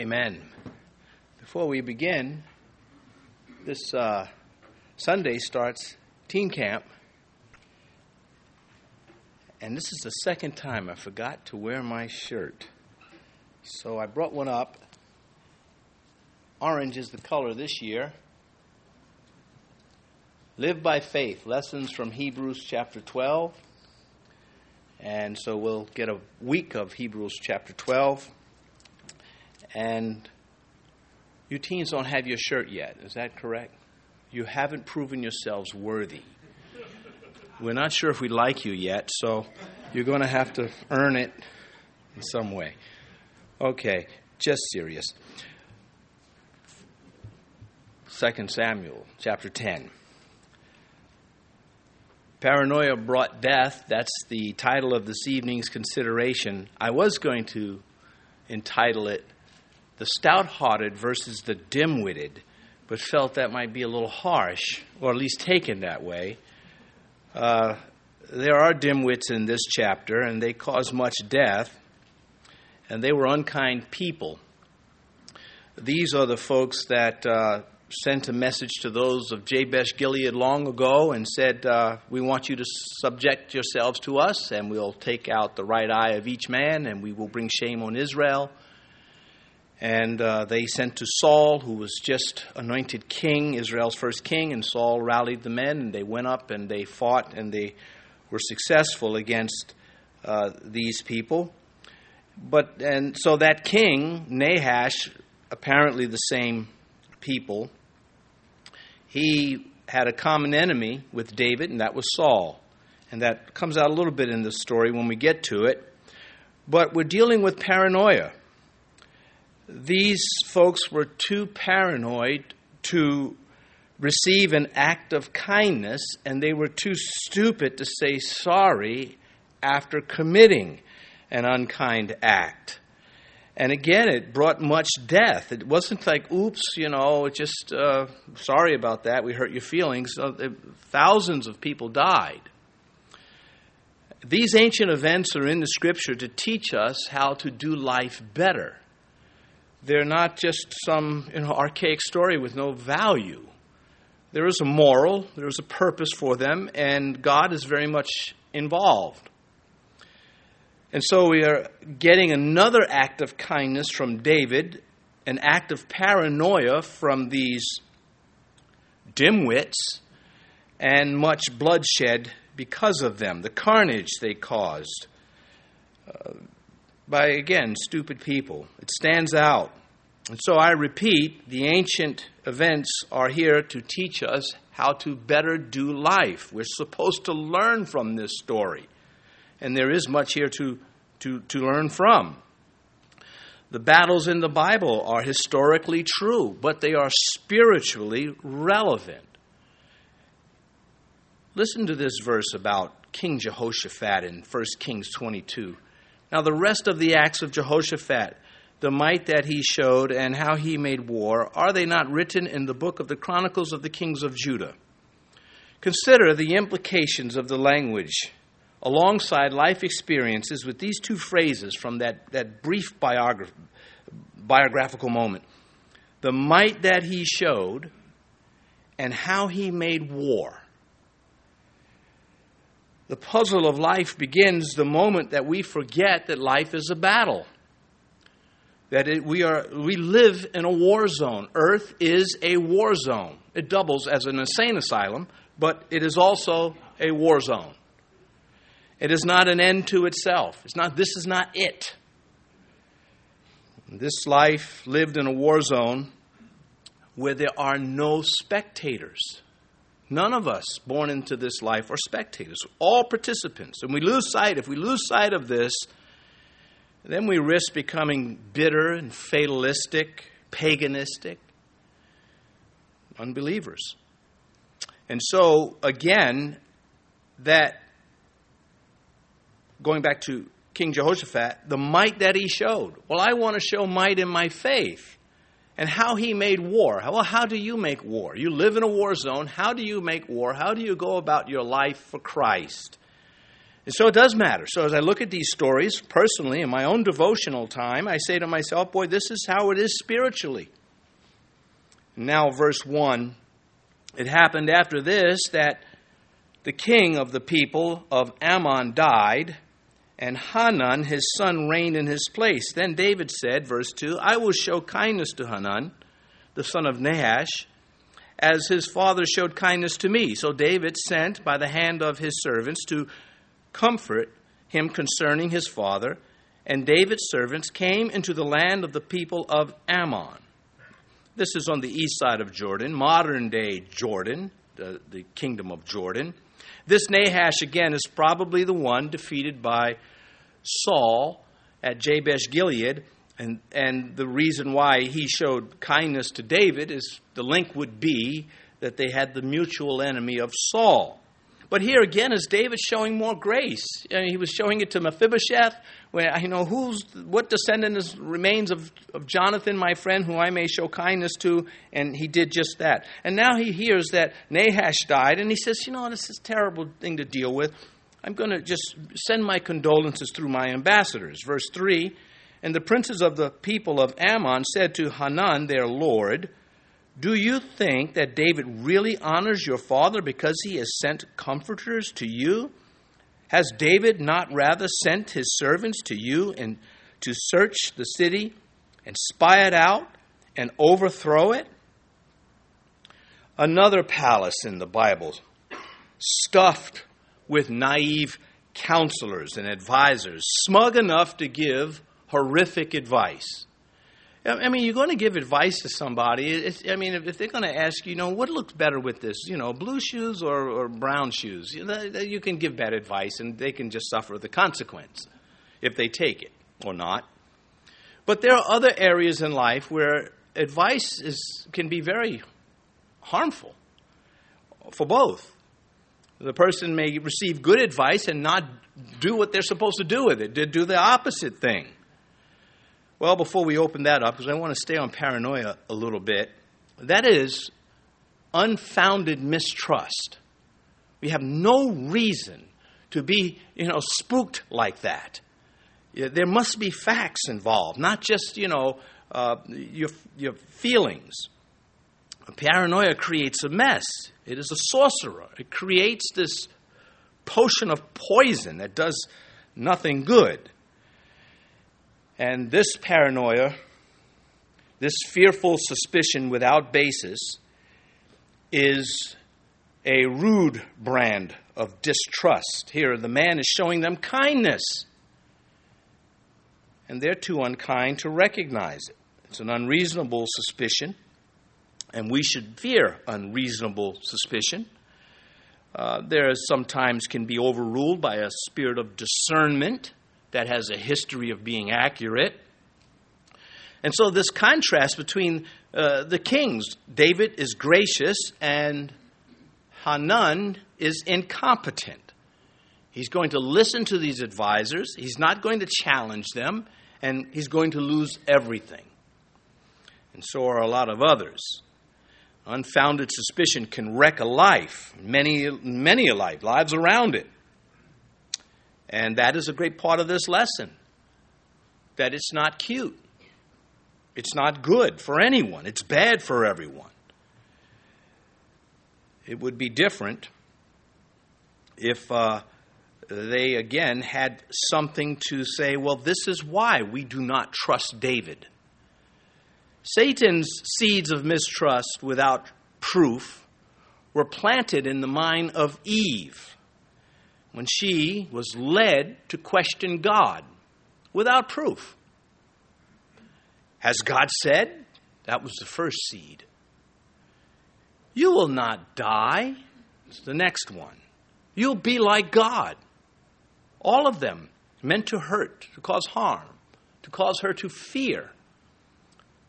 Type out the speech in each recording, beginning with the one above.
Amen. Before we begin, this uh, Sunday starts teen camp. And this is the second time I forgot to wear my shirt. So I brought one up. Orange is the color this year. Live by faith. Lessons from Hebrews chapter 12. And so we'll get a week of Hebrews chapter 12. And you teens don't have your shirt yet. Is that correct? You haven't proven yourselves worthy. We're not sure if we like you yet, so you're going to have to earn it in some way. Okay, just serious. 2 Samuel chapter 10. Paranoia brought death. That's the title of this evening's consideration. I was going to entitle it The Stout Hearted versus the Dim Witted, but felt that might be a little harsh, or at least taken that way. Uh, there are dim wits in this chapter, and they cause much death, and they were unkind people. These are the folks that uh, sent a message to those of Jabesh Gilead long ago and said, uh, We want you to subject yourselves to us, and we'll take out the right eye of each man, and we will bring shame on Israel. And uh, they sent to Saul, who was just anointed king, Israel's first king, and Saul rallied the men, and they went up and they fought, and they were successful against uh, these people. But and so that king Nahash, apparently the same people, he had a common enemy with David, and that was Saul. And that comes out a little bit in the story when we get to it. But we're dealing with paranoia. These folks were too paranoid to receive an act of kindness, and they were too stupid to say sorry after committing an unkind act. And again, it brought much death. It wasn't like, oops, you know, just uh, sorry about that, we hurt your feelings. Uh, thousands of people died. These ancient events are in the scripture to teach us how to do life better. They're not just some you know, archaic story with no value. There is a moral, there is a purpose for them, and God is very much involved. And so we are getting another act of kindness from David, an act of paranoia from these dimwits, and much bloodshed because of them, the carnage they caused uh, by, again, stupid people. It stands out. And so I repeat the ancient events are here to teach us how to better do life. We're supposed to learn from this story and there is much here to, to, to learn from. The battles in the Bible are historically true, but they are spiritually relevant. Listen to this verse about King Jehoshaphat in 1 Kings 22. Now, the rest of the acts of Jehoshaphat, the might that he showed, and how he made war, are they not written in the book of the Chronicles of the Kings of Judah? Consider the implications of the language alongside life experiences with these two phrases from that, that brief biograph- biographical moment the might that he showed and how he made war. The puzzle of life begins the moment that we forget that life is a battle. That it, we, are, we live in a war zone. Earth is a war zone. It doubles as an insane asylum, but it is also a war zone. It is not an end to itself. It's not, this is not it. This life lived in a war zone where there are no spectators. None of us born into this life are spectators, all participants. And we lose sight, if we lose sight of this, then we risk becoming bitter and fatalistic, paganistic, unbelievers. And so, again, that going back to King Jehoshaphat, the might that he showed. Well, I want to show might in my faith and how he made war. Well, how do you make war? You live in a war zone. How do you make war? How do you go about your life for Christ? And so it does matter. So as I look at these stories personally in my own devotional time, I say to myself, boy, this is how it is spiritually. Now, verse 1 it happened after this that the king of the people of Ammon died, and Hanun his son reigned in his place. Then David said, verse 2 I will show kindness to Hanun, the son of Nahash, as his father showed kindness to me. So David sent by the hand of his servants to comfort him concerning his father. And David's servants came into the land of the people of Ammon. This is on the east side of Jordan, modern day Jordan, the, the kingdom of Jordan. This Nahash, again, is probably the one defeated by Saul at Jabesh Gilead. And, and the reason why he showed kindness to David is the link would be that they had the mutual enemy of Saul. But here again is David showing more grace. I mean, he was showing it to Mephibosheth, where you know who's what descendant is, remains of, of Jonathan, my friend, who I may show kindness to, and he did just that. And now he hears that Nahash died, and he says, you know, this is a terrible thing to deal with. I'm going to just send my condolences through my ambassadors. Verse three, and the princes of the people of Ammon said to Hanun their lord. Do you think that David really honors your father because he has sent comforters to you? Has David not rather sent his servants to you and to search the city and spy it out and overthrow it? Another palace in the Bible, stuffed with naive counselors and advisors, smug enough to give horrific advice. I mean, you're going to give advice to somebody. It's, I mean, if they're going to ask you, you know, what looks better with this, you know, blue shoes or, or brown shoes, you, know, you can give bad advice and they can just suffer the consequence if they take it or not. But there are other areas in life where advice is, can be very harmful for both. The person may receive good advice and not do what they're supposed to do with it, do the opposite thing. Well, before we open that up, because I want to stay on paranoia a little bit, that is unfounded mistrust. We have no reason to be, you know, spooked like that. There must be facts involved, not just, you know, uh, your, your feelings. Paranoia creates a mess. It is a sorcerer. It creates this potion of poison that does nothing good. And this paranoia, this fearful suspicion without basis, is a rude brand of distrust. Here, the man is showing them kindness, and they're too unkind to recognize it. It's an unreasonable suspicion, and we should fear unreasonable suspicion. Uh, there sometimes can be overruled by a spirit of discernment that has a history of being accurate. And so, this contrast between uh, the kings David is gracious and Hanun is incompetent. He's going to listen to these advisors, he's not going to challenge them, and he's going to lose everything. And so are a lot of others. Unfounded suspicion can wreck a life, many, many a life, lives around it. And that is a great part of this lesson that it's not cute. It's not good for anyone. It's bad for everyone. It would be different if uh, they again had something to say, well, this is why we do not trust David. Satan's seeds of mistrust without proof were planted in the mind of Eve when she was led to question God without proof. Has God said? That was the first seed. You will not die. It's the next one. You'll be like God. All of them meant to hurt, to cause harm, to cause her to fear,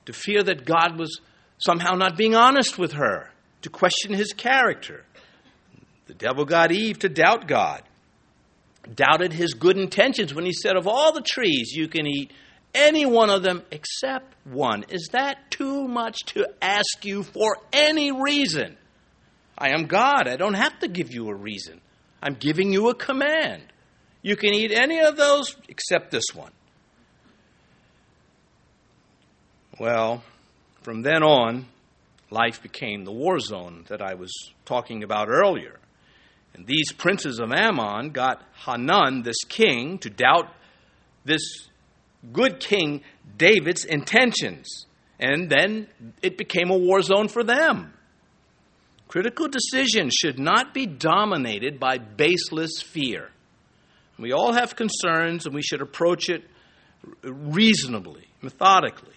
to fear that God was somehow not being honest with her, to question his character. The devil got Eve to doubt God doubted his good intentions when he said, Of all the trees you can eat, any one of them except one. Is that too much to ask you for any reason? I am God. I don't have to give you a reason. I'm giving you a command. You can eat any of those except this one. Well, from then on, life became the war zone that I was talking about earlier. And these princes of Ammon got Hanun, this king, to doubt this good king David's intentions. And then it became a war zone for them. Critical decisions should not be dominated by baseless fear. We all have concerns and we should approach it reasonably, methodically.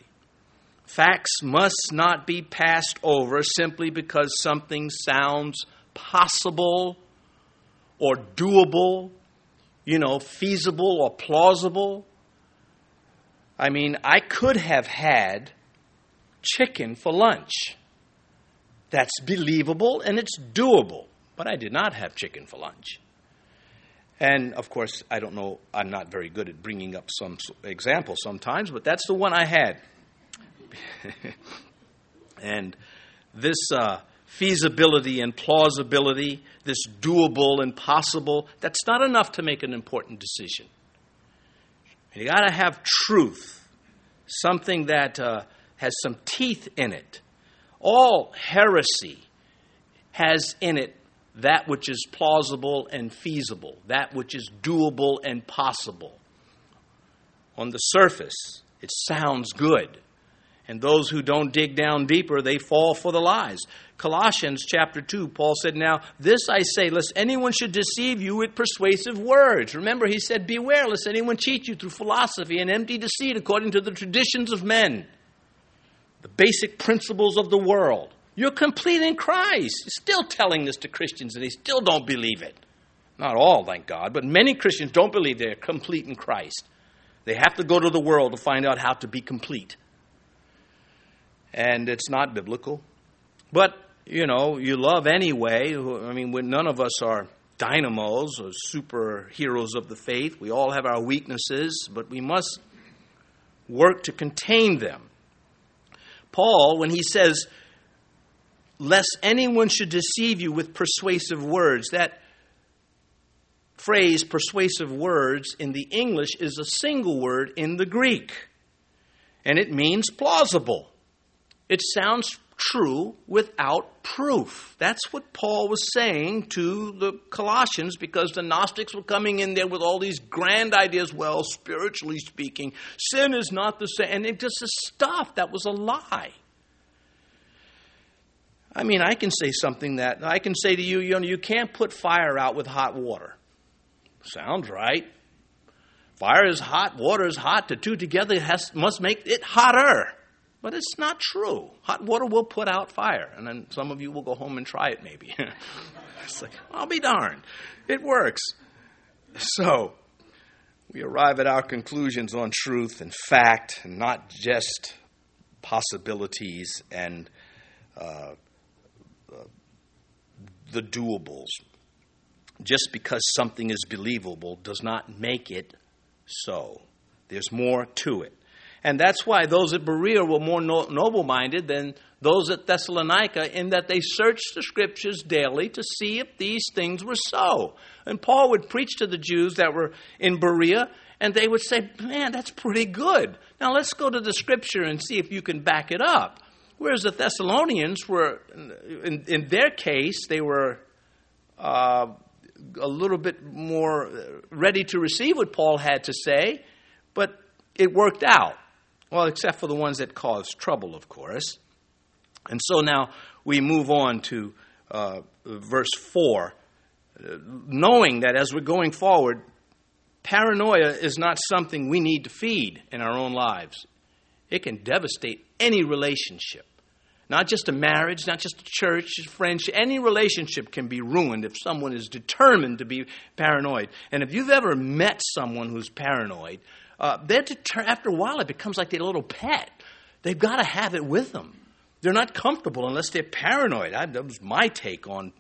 Facts must not be passed over simply because something sounds possible or doable, you know, feasible or plausible. I mean, I could have had chicken for lunch. That's believable and it's doable, but I did not have chicken for lunch. And of course, I don't know, I'm not very good at bringing up some examples sometimes, but that's the one I had. and this uh, feasibility and plausibility, this doable and possible, that's not enough to make an important decision. You got to have truth, something that uh, has some teeth in it. All heresy has in it that which is plausible and feasible, that which is doable and possible. On the surface, it sounds good. And those who don't dig down deeper, they fall for the lies. Colossians chapter 2, Paul said, Now, this I say, lest anyone should deceive you with persuasive words. Remember, he said, Beware lest anyone cheat you through philosophy and empty deceit according to the traditions of men, the basic principles of the world. You're complete in Christ. You're still telling this to Christians, and they still don't believe it. Not all, thank God, but many Christians don't believe they're complete in Christ. They have to go to the world to find out how to be complete and it's not biblical. But, you know, you love anyway. I mean, none of us are dynamos or superheroes of the faith. We all have our weaknesses, but we must work to contain them. Paul, when he says, lest anyone should deceive you with persuasive words, that phrase, persuasive words, in the English is a single word in the Greek, and it means plausible. It sounds true without proof. That's what Paul was saying to the Colossians because the Gnostics were coming in there with all these grand ideas. Well, spiritually speaking, sin is not the same. And it just is stuff that was a lie. I mean, I can say something that I can say to you, you know, you can't put fire out with hot water. Sounds right. Fire is hot, water is hot. The two together has, must make it hotter. But it's not true. Hot water will put out fire. And then some of you will go home and try it maybe. it's like, I'll be darned. It works. So, we arrive at our conclusions on truth and fact, and not just possibilities and uh, uh, the doables. Just because something is believable does not make it so. There's more to it. And that's why those at Berea were more no- noble minded than those at Thessalonica, in that they searched the scriptures daily to see if these things were so. And Paul would preach to the Jews that were in Berea, and they would say, Man, that's pretty good. Now let's go to the scripture and see if you can back it up. Whereas the Thessalonians were, in, in their case, they were uh, a little bit more ready to receive what Paul had to say, but it worked out. Well, except for the ones that cause trouble, of course. And so now we move on to uh, verse 4, uh, knowing that as we're going forward, paranoia is not something we need to feed in our own lives. It can devastate any relationship. Not just a marriage, not just a church, friendship. Any relationship can be ruined if someone is determined to be paranoid. And if you've ever met someone who's paranoid, uh, they're deter- after a while, it becomes like their little pet. They've got to have it with them. They're not comfortable unless they're paranoid. I, that was my take on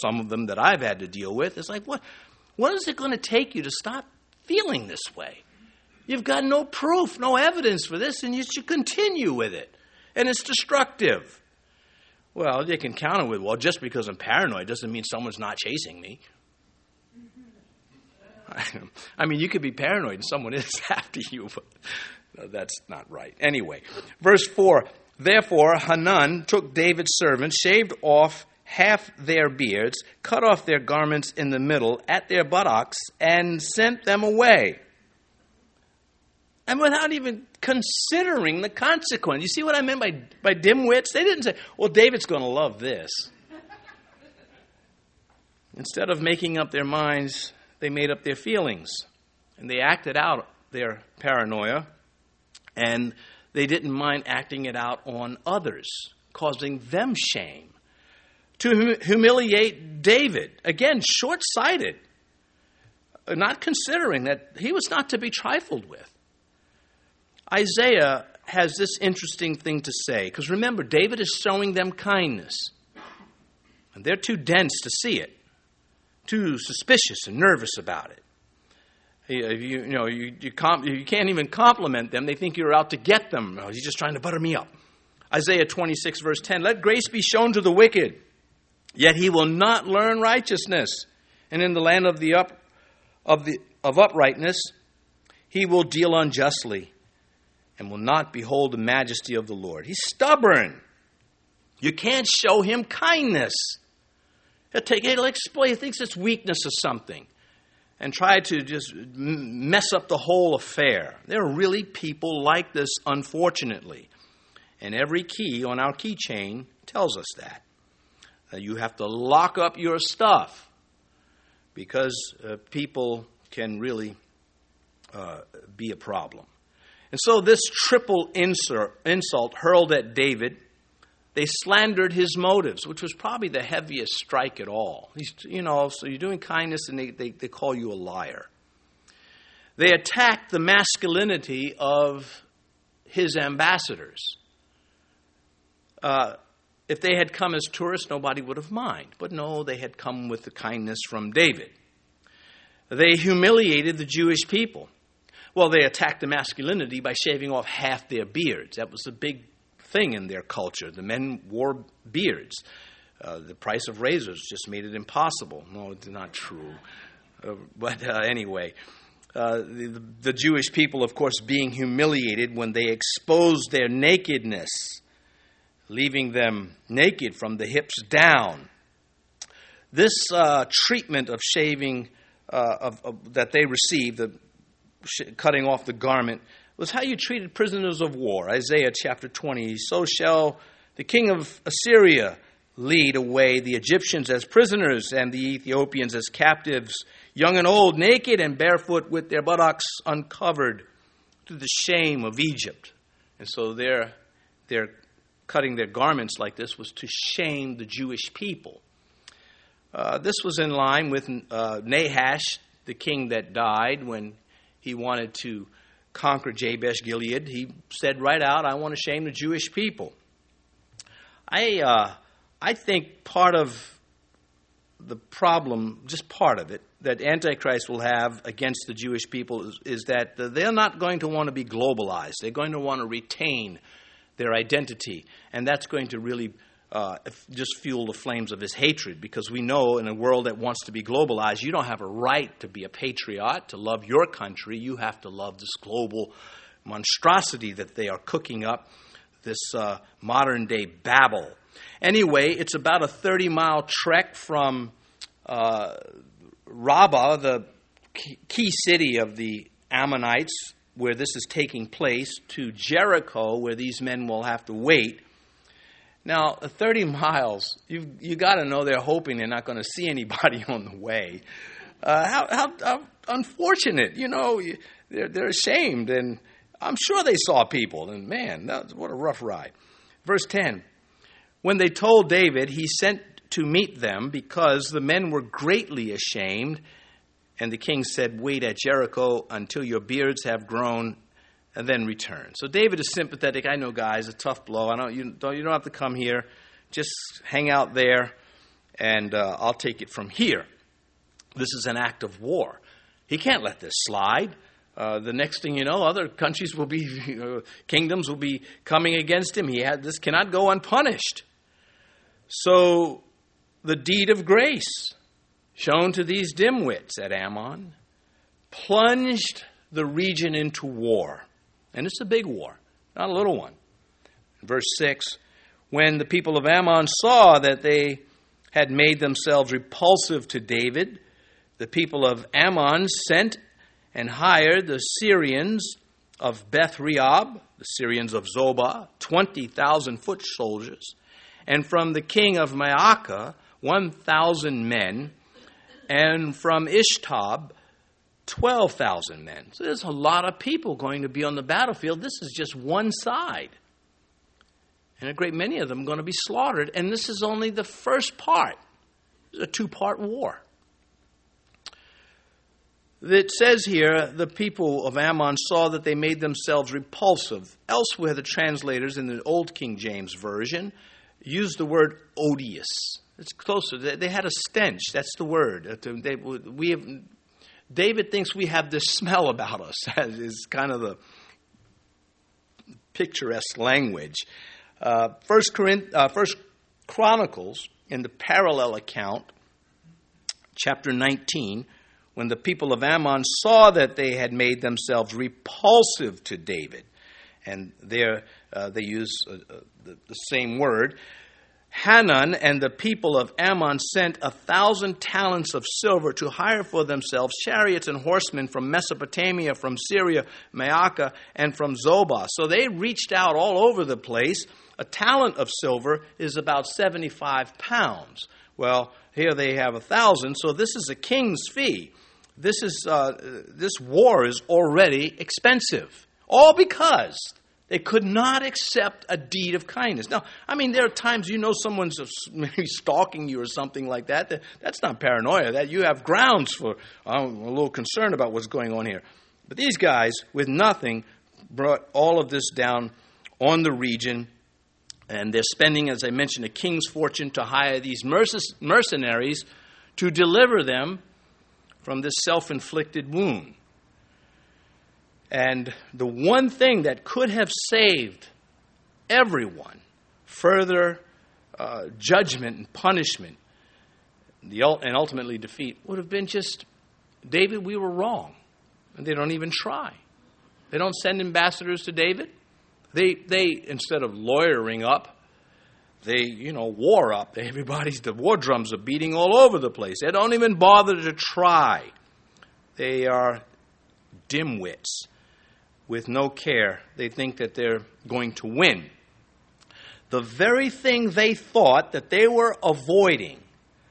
some of them that I've had to deal with. It's like, what, what is it going to take you to stop feeling this way? You've got no proof, no evidence for this, and you should continue with it. And it's destructive. Well, they can counter with, well, just because I'm paranoid doesn't mean someone's not chasing me. I mean, you could be paranoid and someone is after you, but uh, that's not right. Anyway, verse 4 Therefore, Hanun took David's servants, shaved off half their beards, cut off their garments in the middle at their buttocks, and sent them away. And without even considering the consequence. You see what I meant by, by dimwits? They didn't say, well, David's going to love this. Instead of making up their minds, they made up their feelings. And they acted out their paranoia. And they didn't mind acting it out on others, causing them shame. To hum- humiliate David, again, short sighted, uh, not considering that he was not to be trifled with. Isaiah has this interesting thing to say, because remember, David is showing them kindness. And they're too dense to see it, too suspicious and nervous about it. Uh, you, you know, you, you, comp- you can't even compliment them. They think you're out to get them. Oh, he's just trying to butter me up. Isaiah 26, verse 10 Let grace be shown to the wicked, yet he will not learn righteousness. And in the land of, the up, of, the, of uprightness, he will deal unjustly and will not behold the majesty of the Lord. He's stubborn. You can't show him kindness. He'll take he'll explain, he thinks it's weakness or something, and try to just mess up the whole affair. There are really people like this, unfortunately. And every key on our keychain tells us that. That you have to lock up your stuff because uh, people can really uh, be a problem. And so, this triple insert, insult hurled at David, they slandered his motives, which was probably the heaviest strike at all. He's, you know, so you're doing kindness and they, they, they call you a liar. They attacked the masculinity of his ambassadors. Uh, if they had come as tourists, nobody would have mind. But no, they had come with the kindness from David. They humiliated the Jewish people. Well, they attacked the masculinity by shaving off half their beards. That was a big thing in their culture. The men wore beards. Uh, the price of razors just made it impossible. No, it's not true. Uh, but uh, anyway, uh, the, the Jewish people, of course, being humiliated when they exposed their nakedness, leaving them naked from the hips down. This uh, treatment of shaving uh, of, of, that they received, the cutting off the garment was how you treated prisoners of war. Isaiah chapter 20. So shall the king of Assyria lead away the Egyptians as prisoners and the Ethiopians as captives, young and old, naked and barefoot, with their buttocks uncovered, to the shame of Egypt. And so their, their cutting their garments like this was to shame the Jewish people. Uh, this was in line with uh, Nahash, the king that died, when he wanted to conquer Jabesh Gilead, he said right out, I want to shame the Jewish people. I, uh, I think part of the problem, just part of it, that Antichrist will have against the Jewish people is, is that they're not going to want to be globalized. They're going to want to retain their identity. And that's going to really uh, just fuel the flames of his hatred because we know in a world that wants to be globalized, you don't have a right to be a patriot, to love your country. You have to love this global monstrosity that they are cooking up, this uh, modern day Babel. Anyway, it's about a 30 mile trek from uh, Rabbah, the key city of the Ammonites, where this is taking place, to Jericho, where these men will have to wait now, 30 miles, you've you got to know they're hoping they're not going to see anybody on the way. Uh, how, how, how, unfortunate, you know, they're, they're ashamed, and I'm sure they saw people, and man, that, what a rough ride. Verse 10 When they told David, he sent to meet them because the men were greatly ashamed. And the king said, Wait at Jericho until your beards have grown and then return. So David is sympathetic. I know, guys, a tough blow. I don't you don't you don't have to come here. Just hang out there, and uh, I'll take it from here. This is an act of war. He can't let this slide. Uh, the next thing you know, other countries will be, kingdoms will be coming against him. He had, this cannot go unpunished. So, the deed of grace shown to these dimwits at Ammon plunged the region into war. And it's a big war, not a little one. Verse 6 When the people of Ammon saw that they had made themselves repulsive to David, the people of Ammon sent and hired the Syrians of Beth Rehob, the Syrians of Zobah, 20,000 foot soldiers, and from the king of Maacah, 1,000 men, and from Ishtob, 12,000 men. So there's a lot of people going to be on the battlefield. This is just one side. And a great many of them are going to be slaughtered. And this is only the first part. It's a two part war. It says here, the people of Ammon saw that they made themselves repulsive. Elsewhere, the translators in the Old King James Version use the word odious. It's closer. They had a stench. That's the word. We have, David thinks we have this smell about us. is kind of the picturesque language. Uh, First, uh, Chronicles, in the parallel account, chapter 19, when the people of Ammon saw that they had made themselves repulsive to David, and there uh, they use uh, uh, the, the same word. Hanun and the people of Ammon sent a thousand talents of silver to hire for themselves chariots and horsemen from Mesopotamia, from Syria, Maacah, and from Zobah. So they reached out all over the place. A talent of silver is about 75 pounds. Well, here they have a thousand, so this is a king's fee. This, is, uh, this war is already expensive. All because they could not accept a deed of kindness. Now, I mean, there are times you know someone's maybe stalking you or something like that. that that's not paranoia. That you have grounds for. I'm a little concerned about what's going on here. But these guys, with nothing, brought all of this down on the region, and they're spending, as I mentioned, a king's fortune to hire these mercenaries to deliver them from this self-inflicted wound. And the one thing that could have saved everyone further uh, judgment and punishment the, and ultimately defeat would have been just David, we were wrong. And they don't even try. They don't send ambassadors to David. They, they instead of lawyering up, they, you know, war up. Everybody's, the war drums are beating all over the place. They don't even bother to try. They are dimwits with no care. They think that they're going to win. The very thing they thought that they were avoiding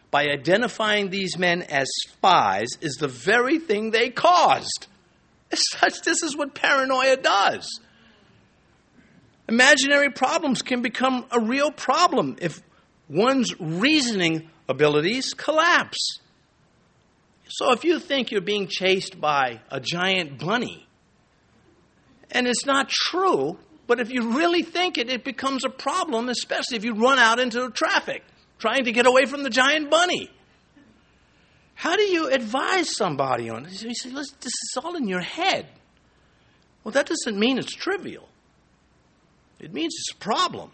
by identifying these men as spies is the very thing they caused. As such, this is what paranoia does. Imaginary problems can become a real problem if one's reasoning abilities collapse. So if you think you're being chased by a giant bunny, and it's not true, but if you really think it, it becomes a problem, especially if you run out into traffic trying to get away from the giant bunny. How do you advise somebody on it? You say, this is all in your head. Well, that doesn't mean it's trivial. It means it's a problem.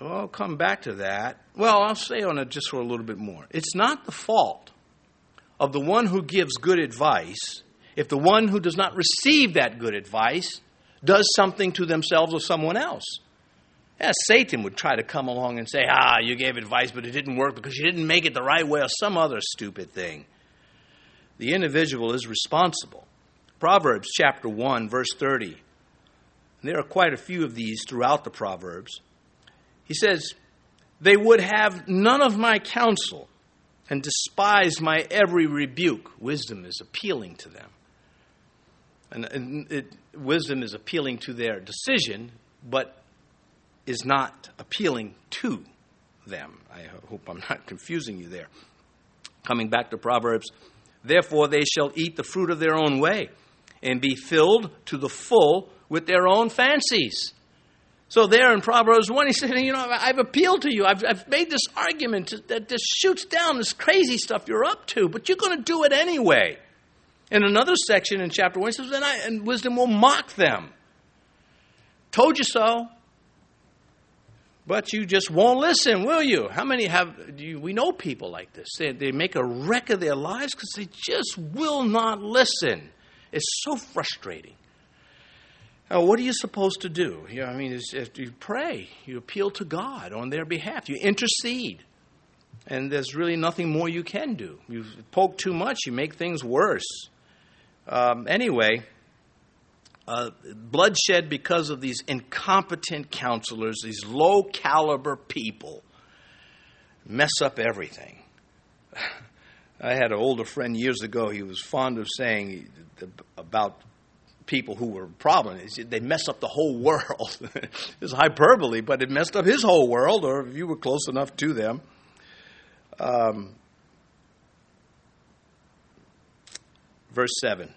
Well, I'll come back to that. Well, I'll stay on it just for a little bit more. It's not the fault of the one who gives good advice if the one who does not receive that good advice does something to themselves or someone else. Yeah, Satan would try to come along and say, ah, you gave advice, but it didn't work because you didn't make it the right way or some other stupid thing. The individual is responsible. Proverbs chapter 1, verse 30. there are quite a few of these throughout the Proverbs. He says, They would have none of my counsel and despise my every rebuke. Wisdom is appealing to them. And, and it, wisdom is appealing to their decision, but is not appealing to them. I hope I'm not confusing you there. Coming back to Proverbs, therefore they shall eat the fruit of their own way and be filled to the full with their own fancies. So there in Proverbs 1, he said, You know, I've appealed to you. I've, I've made this argument that this shoots down this crazy stuff you're up to, but you're going to do it anyway. In another section in chapter 1, he says, and, I, and wisdom will mock them. Told you so. But you just won't listen, will you? How many have, you, we know people like this. They, they make a wreck of their lives because they just will not listen. It's so frustrating. Now, what are you supposed to do? You know, I mean, you pray, you appeal to God on their behalf, you intercede. And there's really nothing more you can do. You poke too much, you make things worse. Um, anyway, uh, bloodshed because of these incompetent counselors, these low caliber people, mess up everything. I had an older friend years ago, he was fond of saying about people who were problems. They mess up the whole world. it's hyperbole, but it messed up his whole world, or if you were close enough to them. Um, verse 7.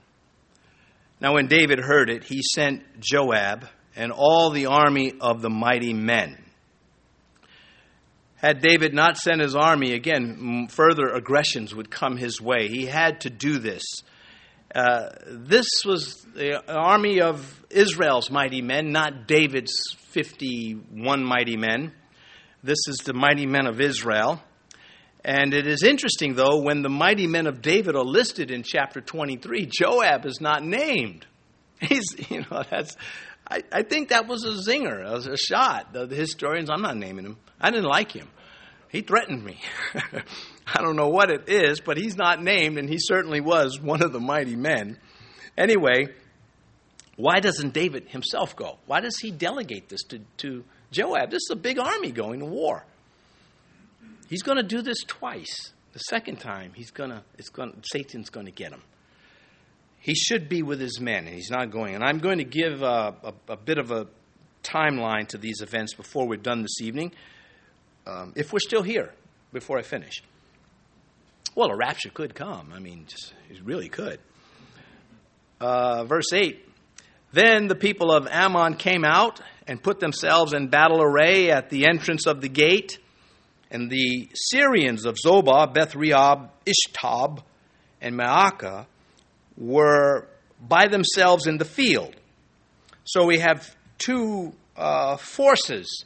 Now, when David heard it, he sent Joab and all the army of the mighty men. Had David not sent his army, again, further aggressions would come his way. He had to do this. Uh, this was the army of Israel's mighty men, not David's 51 mighty men. This is the mighty men of Israel. And it is interesting, though, when the mighty men of David are listed in chapter 23, Joab is not named. He's, you know, that's, I, I think that was a zinger, a, a shot. The, the historians, I'm not naming him. I didn't like him. He threatened me. I don't know what it is, but he's not named, and he certainly was one of the mighty men. Anyway, why doesn't David himself go? Why does he delegate this to, to Joab? This is a big army going to war. He's going to do this twice. The second time, he's going to, it's going, Satan's going to get him. He should be with his men, and he's not going. And I'm going to give a, a, a bit of a timeline to these events before we're done this evening, um, if we're still here before I finish. Well, a rapture could come. I mean, just, it really could. Uh, verse 8 Then the people of Ammon came out and put themselves in battle array at the entrance of the gate and the Syrians of Zobah, Beth Rehob, Ishtob, and Maacah were by themselves in the field. So we have two uh, forces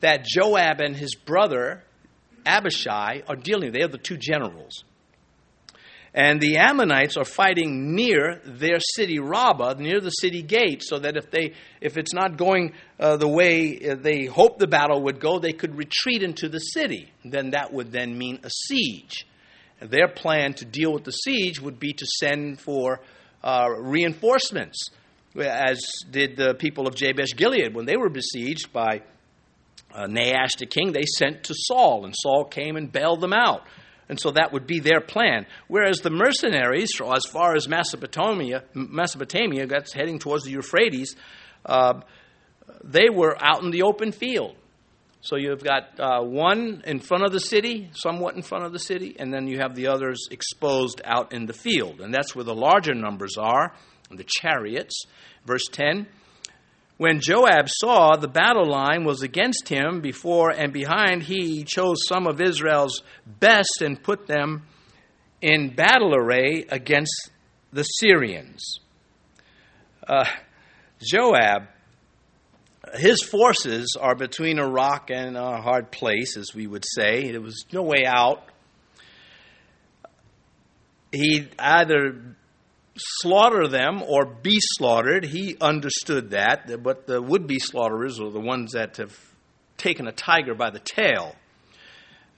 that Joab and his brother Abishai are dealing. with. They are the two generals. And the Ammonites are fighting near their city Rabbah, near the city gate, so that if they if it's not going uh, the way uh, they hoped the battle would go, they could retreat into the city. Then that would then mean a siege. Their plan to deal with the siege would be to send for uh, reinforcements, as did the people of Jabesh Gilead when they were besieged by uh, Nahash the king. They sent to Saul, and Saul came and bailed them out. And so that would be their plan. Whereas the mercenaries, as far as Mesopotamia, Mesopotamia, that's heading towards the Euphrates, uh, they were out in the open field. So you've got uh, one in front of the city, somewhat in front of the city, and then you have the others exposed out in the field. And that's where the larger numbers are, the chariots. Verse 10 when Joab saw the battle line was against him before and behind, he chose some of Israel's best and put them in battle array against the Syrians. Uh, Joab, his forces are between a rock and a hard place, as we would say. There was no way out. He either slaughter them or be slaughtered. He understood that, but the would be slaughterers are the ones that have taken a tiger by the tail.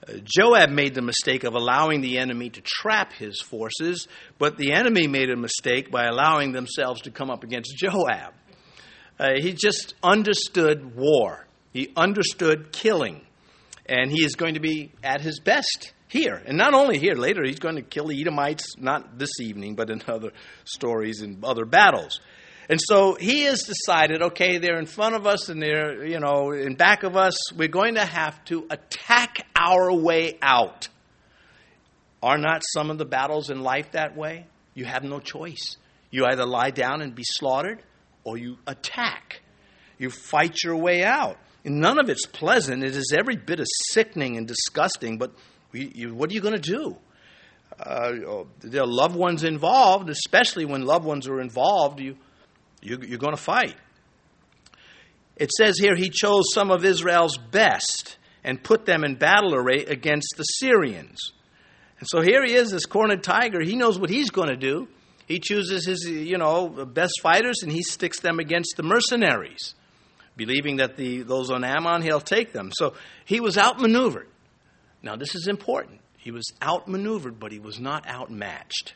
Uh, Joab made the mistake of allowing the enemy to trap his forces, but the enemy made a mistake by allowing themselves to come up against Joab. Uh, he just understood war, he understood killing, and he is going to be at his best here. And not only here, later he's going to kill the Edomites, not this evening, but in other stories and other battles. And so he has decided, okay, they're in front of us and they're, you know, in back of us. We're going to have to attack our way out. Are not some of the battles in life that way? You have no choice. You either lie down and be slaughtered or you attack. You fight your way out. And none of it's pleasant. It is every bit as sickening and disgusting, but you, what are you going to do? Uh, oh, there are loved ones involved, especially when loved ones are involved, you, you, you're going to fight. it says here he chose some of Israel's best and put them in battle array against the Syrians. And so here he is, this cornered tiger. He knows what he's going to do. He chooses his, you know, best fighters and he sticks them against the mercenaries, believing that the, those on Ammon, he'll take them. So he was outmaneuvered. Now, this is important. He was outmaneuvered, but he was not outmatched.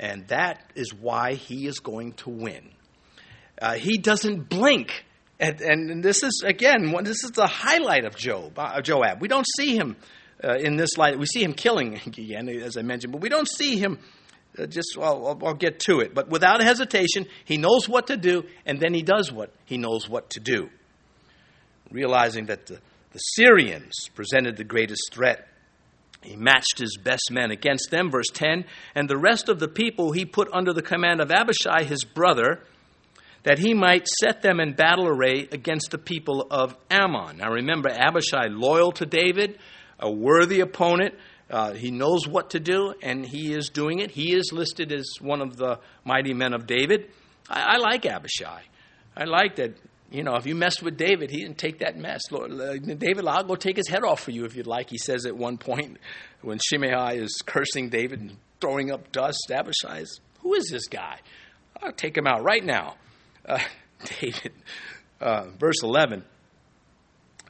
And that is why he is going to win. Uh, he doesn't blink. And, and, this is, again, this is the highlight of Job, uh, Joab. We don't see him uh, in this light. We see him killing again, as I mentioned, but we don't see him uh, just, well, I'll, I'll get to it. But without hesitation, he knows what to do, and then he does what he knows what to do. Realizing that the, the Syrians presented the greatest threat, he matched his best men against them, verse 10, and the rest of the people he put under the command of Abishai, his brother, that he might set them in battle array against the people of Ammon. Now remember, Abishai, loyal to David, a worthy opponent. Uh, he knows what to do, and he is doing it. He is listed as one of the mighty men of David. I, I like Abishai. I like that. You know, if you messed with David, he didn't take that mess. Lord, uh, David, I'll go take his head off for you if you'd like. He says at one point when Shimei is cursing David and throwing up dust. Abishai is, who is this guy? I'll take him out right now. Uh, David, uh, verse 11.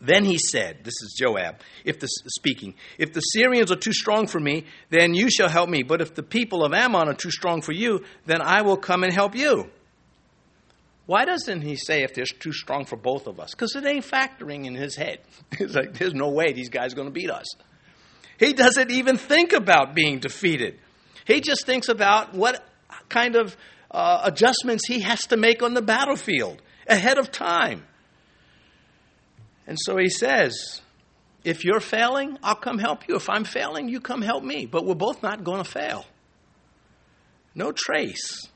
Then he said, This is Joab, if the, speaking, if the Syrians are too strong for me, then you shall help me. But if the people of Ammon are too strong for you, then I will come and help you. Why doesn't he say if they're too strong for both of us? Because it ain't factoring in his head. He's like, there's no way these guys are going to beat us. He doesn't even think about being defeated. He just thinks about what kind of uh, adjustments he has to make on the battlefield ahead of time. And so he says, if you're failing, I'll come help you. If I'm failing, you come help me. But we're both not going to fail. No trace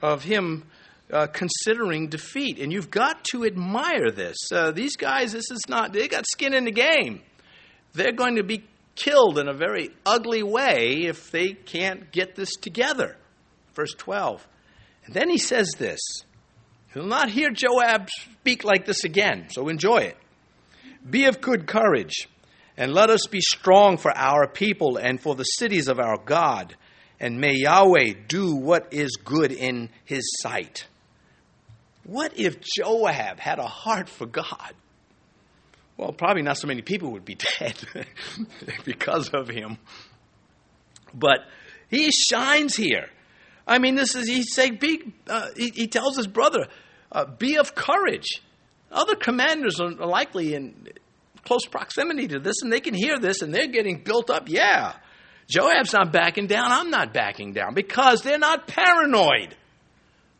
of him uh, considering defeat. And you've got to admire this. Uh, these guys, this is not, they got skin in the game. They're going to be killed in a very ugly way if they can't get this together. Verse 12. And then he says this. You'll not hear Joab speak like this again, so enjoy it. Be of good courage, and let us be strong for our people and for the cities of our God, and may Yahweh do what is good in his sight. What if Joab had a heart for God? Well, probably not so many people would be dead because of him. But he shines here. I mean, this is, he's saying, be, uh, he, he, tells his brother, uh, be of courage. Other commanders are likely in close proximity to this, and they can hear this, and they're getting built up. Yeah, Joab's not backing down. I'm not backing down because they're not paranoid.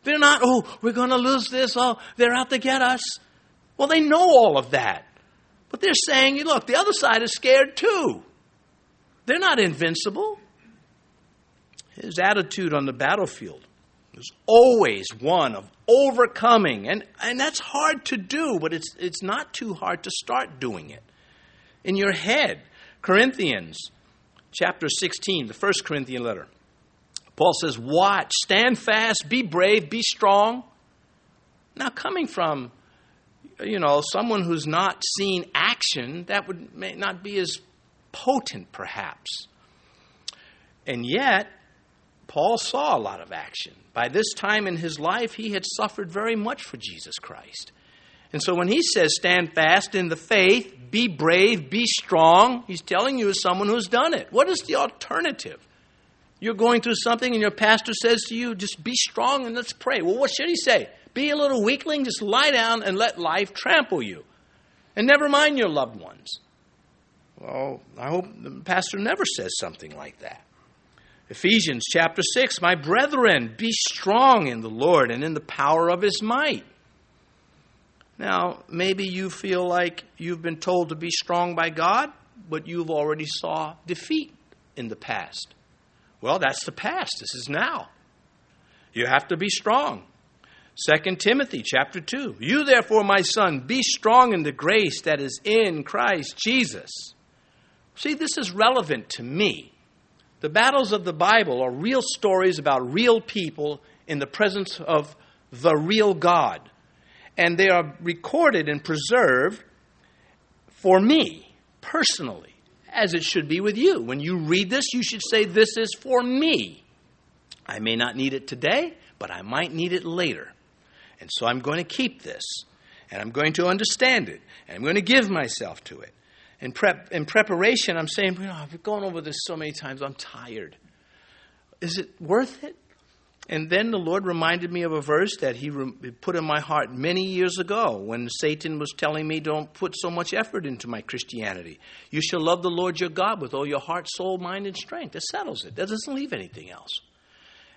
They're not, oh, we're going to lose this. Oh, they're out to get us. Well, they know all of that. But they're saying, you look, the other side is scared too. They're not invincible. His attitude on the battlefield was always one of overcoming. And, and that's hard to do, but it's, it's not too hard to start doing it. In your head, Corinthians chapter 16, the first Corinthian letter. Paul says, Watch, stand fast, be brave, be strong. Now, coming from, you know, someone who's not seen action, that would may not be as potent, perhaps. And yet, Paul saw a lot of action. By this time in his life, he had suffered very much for Jesus Christ. And so when he says, stand fast in the faith, be brave, be strong, he's telling you as someone who's done it. What is the alternative? You're going through something and your pastor says to you, just be strong and let's pray. Well, what should he say? Be a little weakling, just lie down and let life trample you. And never mind your loved ones. Well, I hope the pastor never says something like that. Ephesians chapter 6 My brethren, be strong in the Lord and in the power of his might. Now, maybe you feel like you've been told to be strong by God, but you've already saw defeat in the past. Well, that's the past. This is now. You have to be strong. 2 Timothy chapter 2. You therefore, my son, be strong in the grace that is in Christ Jesus. See, this is relevant to me the battles of the Bible are real stories about real people in the presence of the real God. And they are recorded and preserved for me personally, as it should be with you. When you read this, you should say, This is for me. I may not need it today, but I might need it later. And so I'm going to keep this, and I'm going to understand it, and I'm going to give myself to it. In, prep, in preparation, I'm saying, you know, I've gone over this so many times, I'm tired. Is it worth it? And then the Lord reminded me of a verse that He put in my heart many years ago when Satan was telling me, Don't put so much effort into my Christianity. You shall love the Lord your God with all your heart, soul, mind, and strength. It settles it, that doesn't leave anything else.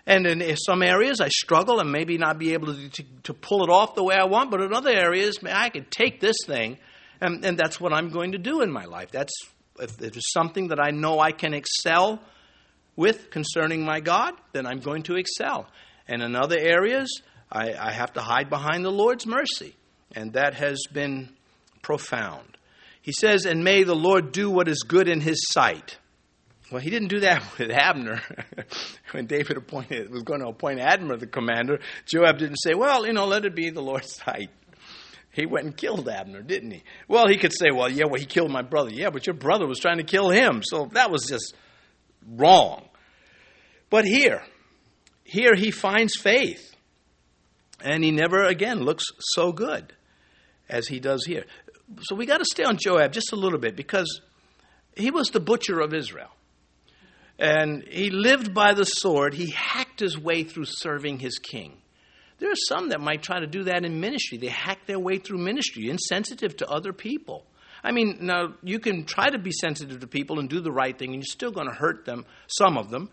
And in some areas, I struggle and maybe not be able to, to, to pull it off the way I want, but in other areas, I can take this thing, and, and that's what I'm going to do in my life. That's if it's something that I know I can excel with concerning my God, then I'm going to excel. And in other areas, I, I have to hide behind the Lord's mercy. And that has been profound. He says, And may the Lord do what is good in his sight. Well, he didn't do that with Abner. when David appointed, was going to appoint Abner the commander, Joab didn't say, Well, you know, let it be the Lord's sight. He went and killed Abner, didn't he? Well, he could say, Well, yeah, well, he killed my brother. Yeah, but your brother was trying to kill him. So that was just wrong. But here, here he finds faith. And he never again looks so good as he does here. So we got to stay on Joab just a little bit because he was the butcher of Israel. And he lived by the sword. He hacked his way through serving his king. There are some that might try to do that in ministry. They hack their way through ministry, insensitive to other people. I mean, now you can try to be sensitive to people and do the right thing, and you're still going to hurt them, some of them.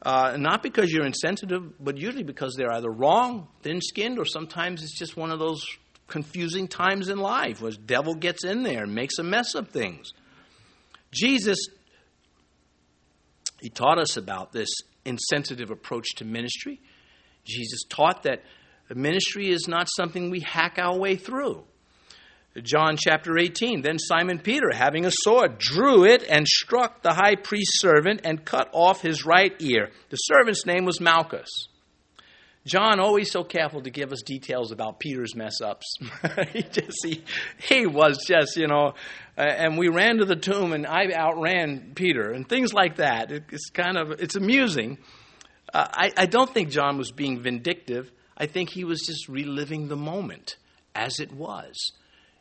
Uh, not because you're insensitive, but usually because they're either wrong, thin skinned, or sometimes it's just one of those confusing times in life where the devil gets in there and makes a mess of things. Jesus, he taught us about this insensitive approach to ministry. Jesus taught that ministry is not something we hack our way through. John chapter 18. Then Simon Peter, having a sword, drew it and struck the high priest's servant and cut off his right ear. The servant's name was Malchus. John always so careful to give us details about Peter's mess ups. he just he, he was just you know, uh, and we ran to the tomb and I outran Peter and things like that. It, it's kind of it's amusing. Uh, I, I don't think John was being vindictive. I think he was just reliving the moment as it was.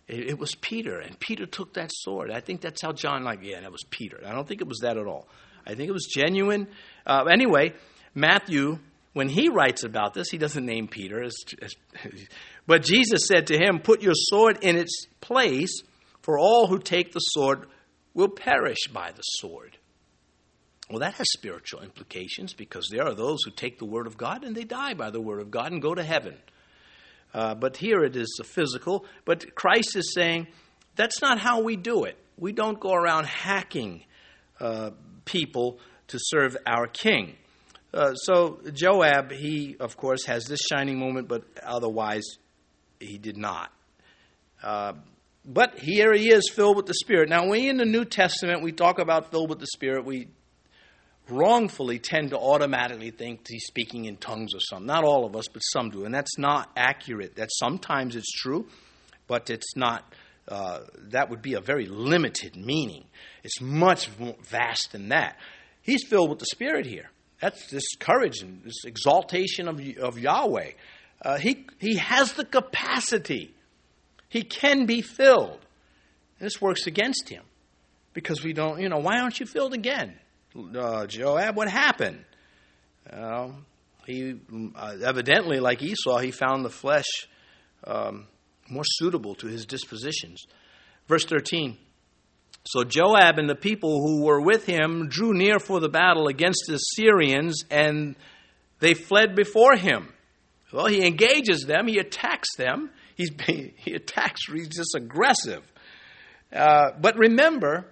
It, it was Peter, and Peter took that sword. I think that's how John, like, yeah, that was Peter. I don't think it was that at all. I think it was genuine. Uh, anyway, Matthew, when he writes about this, he doesn't name Peter. As, as, but Jesus said to him, Put your sword in its place, for all who take the sword will perish by the sword. Well, that has spiritual implications because there are those who take the word of God and they die by the word of God and go to heaven. Uh, but here it is physical. But Christ is saying that's not how we do it. We don't go around hacking uh, people to serve our king. Uh, so Joab, he of course has this shining moment, but otherwise he did not. Uh, but here he is filled with the Spirit. Now, we in the New Testament, we talk about filled with the Spirit. We wrongfully tend to automatically think he's speaking in tongues or something. Not all of us, but some do. And that's not accurate. That sometimes it's true, but it's not. Uh, that would be a very limited meaning. It's much more vast than that. He's filled with the Spirit here. That's this courage and this exaltation of, of Yahweh. Uh, he, he has the capacity. He can be filled. This works against him because we don't, you know, why aren't you filled again? Uh, Joab, what happened? He uh, evidently, like Esau, he found the flesh um, more suitable to his dispositions. Verse 13. So Joab and the people who were with him drew near for the battle against the Syrians, and they fled before him. Well, he engages them, he attacks them. He's, he attacks, he's just aggressive. Uh, but remember,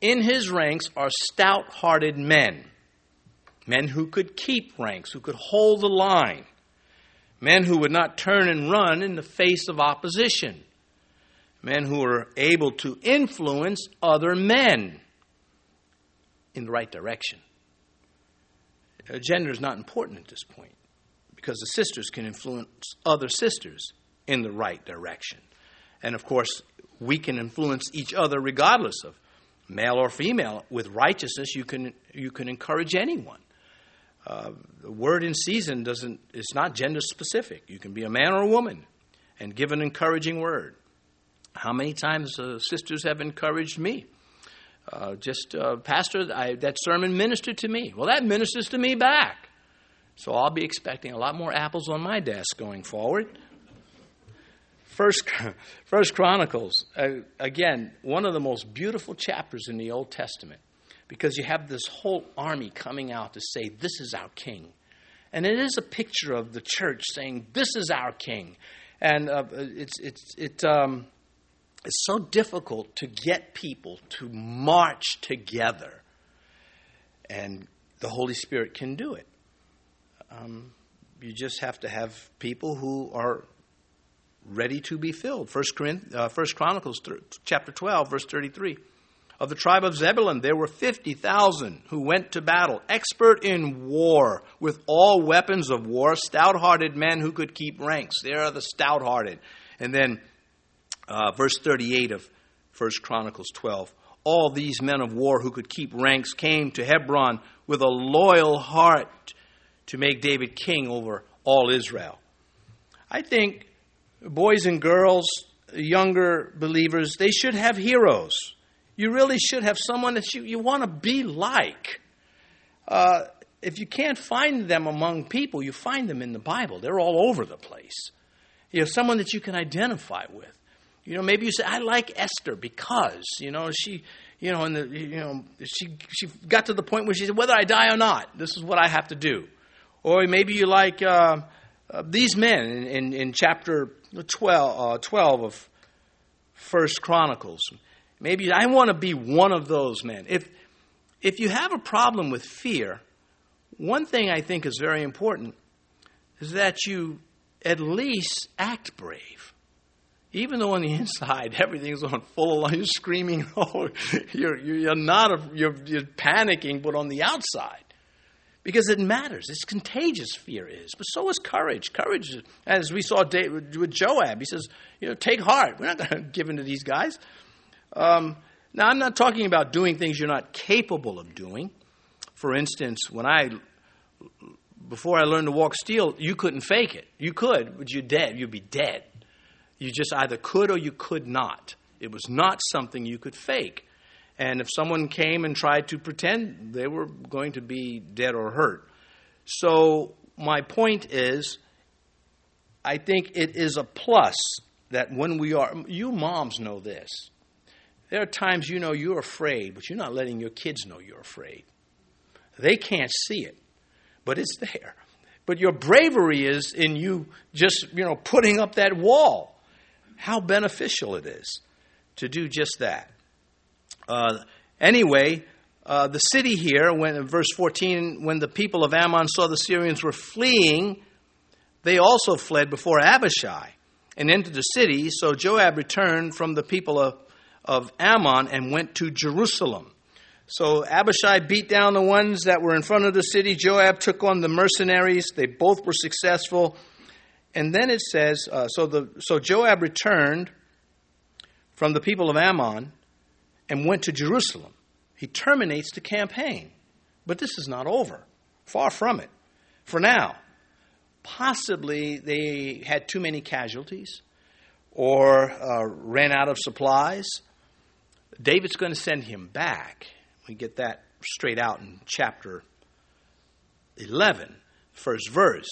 in his ranks are stout hearted men, men who could keep ranks, who could hold the line, men who would not turn and run in the face of opposition, men who are able to influence other men in the right direction. Uh, gender is not important at this point because the sisters can influence other sisters in the right direction. And of course, we can influence each other regardless of male or female. With righteousness, you can, you can encourage anyone. Uh, the word in season doesn't, it's not gender specific. You can be a man or a woman and give an encouraging word. How many times uh, sisters have encouraged me? Uh, just, uh, Pastor, I, that sermon ministered to me. Well, that ministers to me back. So I'll be expecting a lot more apples on my desk going forward. First, First Chronicles, uh, again, one of the most beautiful chapters in the Old Testament because you have this whole army coming out to say, This is our king. And it is a picture of the church saying, This is our king. And uh, it's, it's, it, um, it's so difficult to get people to march together. And the Holy Spirit can do it. Um, you just have to have people who are ready to be filled. First, uh, First Chronicles th- chapter 12, verse 33. Of the tribe of Zebulun, there were 50,000 who went to battle, expert in war, with all weapons of war, stout hearted men who could keep ranks. There are the stout hearted. And then uh, verse 38 of 1 Chronicles 12. All these men of war who could keep ranks came to Hebron with a loyal heart to make David king over all Israel. I think boys and girls, younger believers, they should have heroes. You really should have someone that you, you want to be like. Uh, if you can't find them among people, you find them in the Bible. They're all over the place. You have someone that you can identify with. You know, maybe you say, I like Esther because, you know, she, you know, and the, you know, she, she got to the point where she said, whether I die or not, this is what I have to do. Or maybe you like uh, uh, these men in, in, in chapter 12, uh, 12 of First Chronicles. Maybe I want to be one of those men. If, if you have a problem with fear, one thing I think is very important is that you at least act brave even though on the inside everything's on full alarm, you're screaming, oh, you're, you're not, a, you're, you're panicking, but on the outside, because it matters. It's contagious, fear is. But so is courage. Courage, as we saw with Joab, he says, you know, take heart. We're not going to give in to these guys. Um, now, I'm not talking about doing things you're not capable of doing. For instance, when I, before I learned to walk steel, you couldn't fake it. You could, but you're dead. You'd be dead. You just either could or you could not. It was not something you could fake. And if someone came and tried to pretend, they were going to be dead or hurt. So, my point is, I think it is a plus that when we are, you moms know this. There are times you know you're afraid, but you're not letting your kids know you're afraid. They can't see it, but it's there. But your bravery is in you just, you know, putting up that wall how beneficial it is to do just that. Uh, anyway, uh, the city here, when verse 14, when the people of Ammon saw the Syrians were fleeing, they also fled before Abishai and entered the city. So Joab returned from the people of, of Ammon and went to Jerusalem. So Abishai beat down the ones that were in front of the city. Joab took on the mercenaries. They both were successful. And then it says, uh, so, the, so Joab returned from the people of Ammon and went to Jerusalem. He terminates the campaign. But this is not over. Far from it. For now, possibly they had too many casualties or uh, ran out of supplies. David's going to send him back. We get that straight out in chapter 11, first verse.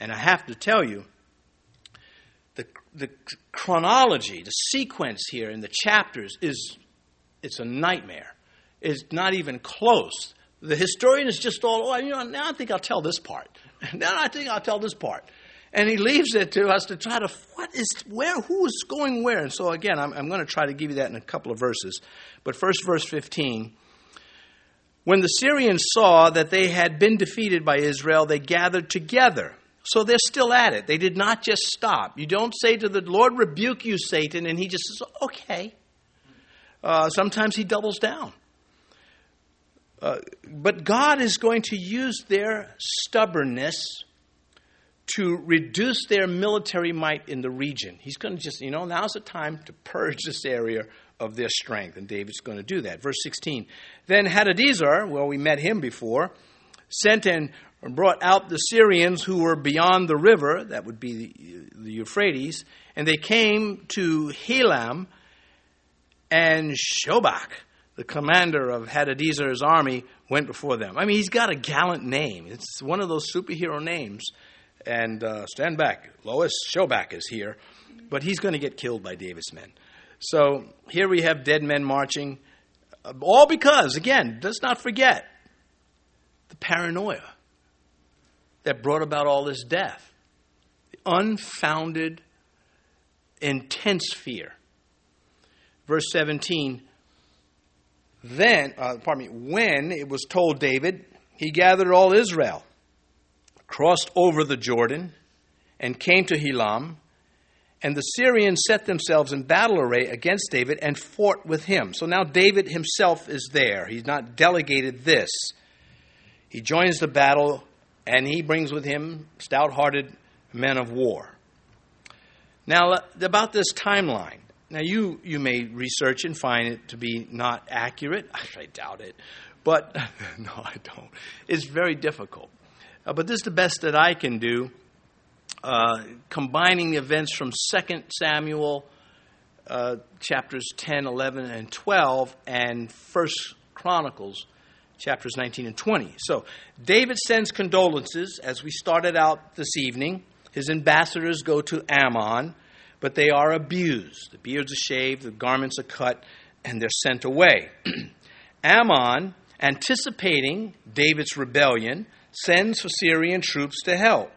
And I have to tell you, the, the chronology, the sequence here in the chapters is it's a nightmare. It's not even close. The historian is just all, oh, you know, now I think I'll tell this part. Now I think I'll tell this part. And he leaves it to us to try to, what is, where, who is going where? And so again, I'm, I'm going to try to give you that in a couple of verses. But first, verse 15. When the Syrians saw that they had been defeated by Israel, they gathered together so they're still at it. They did not just stop. You don't say to the Lord, rebuke you, Satan, and he just says, okay. Uh, sometimes he doubles down. Uh, but God is going to use their stubbornness to reduce their military might in the region. He's going to just, you know, now's the time to purge this area of their strength. And David's going to do that. Verse 16. Then Hadadezer, well, we met him before, sent and brought out the Syrians who were beyond the river, that would be the, the Euphrates, and they came to Helam and Shobach, the commander of Hadadezer's army, went before them. I mean, he's got a gallant name. It's one of those superhero names. And uh, stand back, Lois Shobach is here, but he's going to get killed by David's men. So here we have dead men marching, uh, all because, again, let's not forget the paranoia that brought about all this death. The unfounded, intense fear. Verse 17 Then, uh, pardon me, when it was told David, he gathered all Israel, crossed over the Jordan, and came to Helam and the Syrians set themselves in battle array against David and fought with him. So now David himself is there. He's not delegated this. He joins the battle and he brings with him stout hearted men of war. Now, about this timeline. Now, you, you may research and find it to be not accurate. I doubt it. But, no, I don't. It's very difficult. Uh, but this is the best that I can do uh, combining the events from 2 Samuel uh, chapters 10, 11, and 12, and 1 Chronicles chapters 19 and 20. So, David sends condolences as we started out this evening. His ambassadors go to Ammon, but they are abused. The beards are shaved, the garments are cut, and they're sent away. Ammon, anticipating David's rebellion, sends for Syrian troops to help.